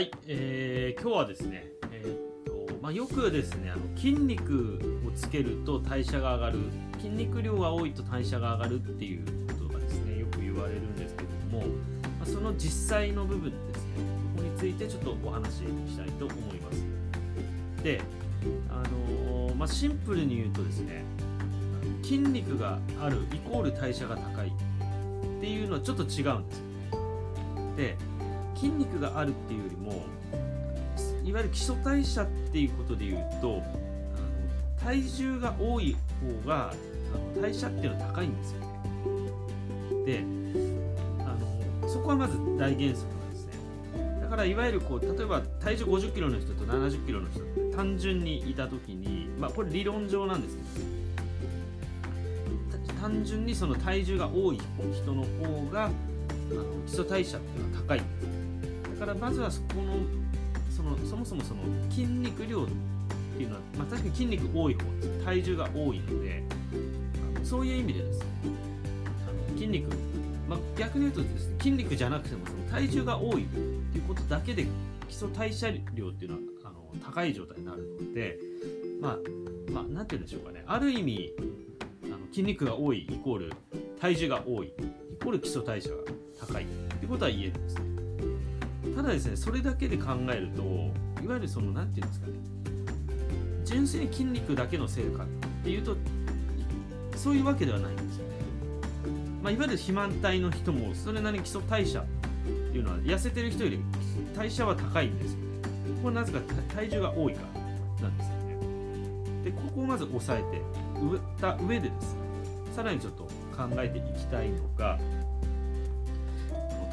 はい、えー今日はですね、えーとまあ、よくですねあの筋肉をつけると代謝が上がる筋肉量が多いと代謝が上がるっていうことがですねよく言われるんですけども、まあ、その実際の部分ですねここについてちょっとお話ししたいと思います。であのーまあ、シンプルに言うとですね筋肉があるイコール代謝が高いっていうのはちょっと違うんですよね。で筋肉があるっていうよりもいわゆる基礎代謝っていうことで言うとあの体重が多い方があの代謝っていうのは高いんですよ。ねであのそこはまず大原則なんですね。だからいわゆるこう例えば体重5 0キロの人と7 0キロの人って単純にいた時にまあこれ理論上なんですけど単純にその体重が多い人の方があの基礎代謝っていうのは高いんですだからまずはそこのそのそもそもその筋肉量っていうのは、まあ、確かに筋肉多い方です体重が多いのでそういう意味でですねあの筋肉、まあ、逆に言うとですね筋肉じゃなくてもその体重が多いっていうことだけで基礎代謝量っていうのはあの高い状態になるのでまあまあなんて言うんでしょうかね。ある意味あの筋肉が多いイコール体重が多いイコール基礎代謝が高いっていうことは言えるんですね。ただですねそれだけで考えるといわゆるその何て言うんですかね純粋に筋肉だけのせいかっていうとそういうわけではないんですよね、まあ、いわゆる肥満体の人もそれなりに基礎代謝っていうのは痩せてる人より代謝は高いんですよね。これなぜか体重が多いからなんですよね。でここをまず押さえて植えた上でですねさらにちょっと考えていきたいのが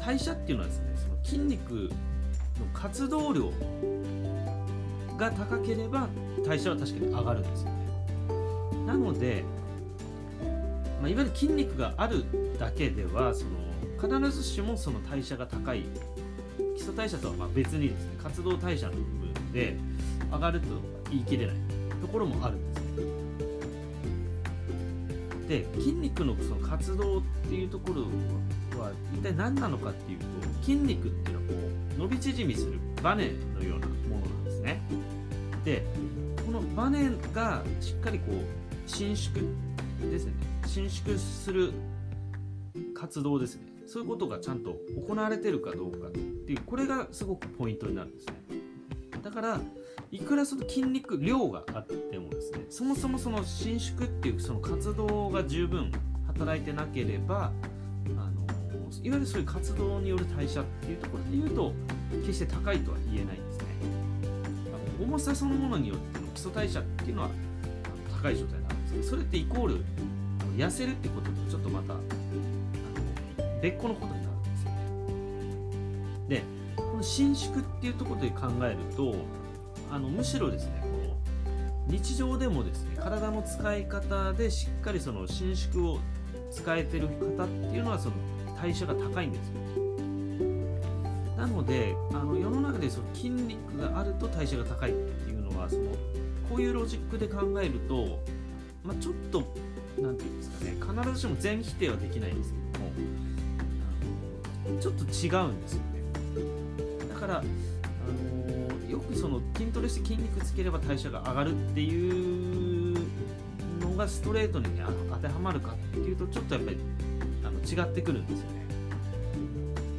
代謝っていうのはですねその筋肉の活動量が高ければ代謝は確かに上がるんですよね。なので、まあ、いわゆる筋肉があるだけではその必ずしもその代謝が高い基礎代謝とはま別にですね活動代謝の部分で上がると言い切れないところもあるんですで筋肉のその活動っていうところは一体何なのかっていうと筋肉っていうのはこう伸び縮みするバネのようなものなんですね。でこのバネがしっかりこう伸縮ですね。伸縮する活動ですね。そういうことがちゃんと行われてるかどうかっていうこれがすごくポイントになるんですね。だからいくらその筋肉量があってもですねそもそもその伸縮っていうその活動が十分働いてなければあのいわゆるそういう活動による代謝っていうところで言うと決して高いとは言えないんですね。重さそのものによっての基礎代謝っていうのは高い状態なんですけどそれってイコール痩せるってこととちょっとまたあの別個のことになるんですよね。でこの伸縮っていうところで考えるとあのむしろですねこの日常でもですね体の使い方でしっかりその伸縮を使えてる方っていうのはその代謝が高いんですよ。なのであの世の中でその筋肉があると代謝が高いっていうのはそのこういうロジックで考えると、まあ、ちょっと何て言うんですかね必ずしも全否定はできないんですけどもちょっと違うんですよね。だからよくその筋トレして筋肉つければ代謝が上がるっていうのがストレートに、ね、当てはまるかっていうとちょっとやっぱりあの違ってくるんですよね、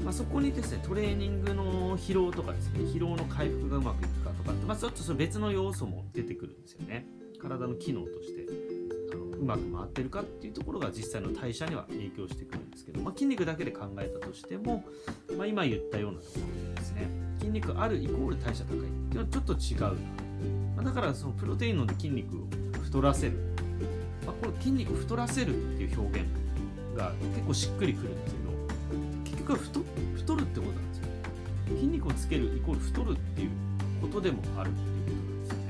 まあ、そこにですねトレーニングの疲労とかですね疲労の回復がうまくいくかとかって、まあ、ちょっとその別の要素も出てくるんですよね。体の機能としてあのうまく回ってるかっていうところが実際の代謝には影響してくるんですけど、まあ、筋肉だけで考えたとしても、まあ、今言ったようなところ筋肉あるイコール代謝高い。っていうのはちょっと違う、まあ、だからそのプロテイン飲んで筋肉を太らせる、まあ、これ筋肉を太らせるっていう表現が結構しっくりくるんですけど結局は太太るってことなんですよ筋肉をつけるイコール太るっていうことでもあるっていうことなんですよね。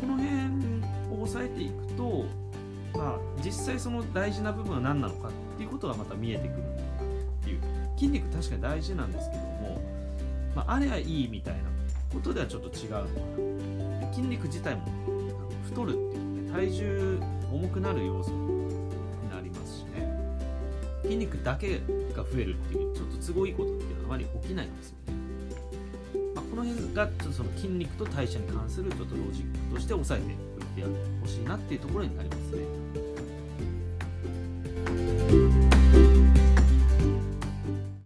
この辺を押さえていくとまあ実際その大事な部分は何なのかっていうことがまた見えてくるっていう。筋肉確かに大事なんですけども、まあ、あれはいいみたいなことではちょっと違うのかな。筋肉自体も太るっていうね体重重くなる要素になりますしね。筋肉だけが増えるっていうちょっと都合いいことっていうのはあまり起きないんですよね。まこの辺がちょっとその筋肉と代謝に関するちょっとロジックとして押さえておいてほしいなっていうところになりますね。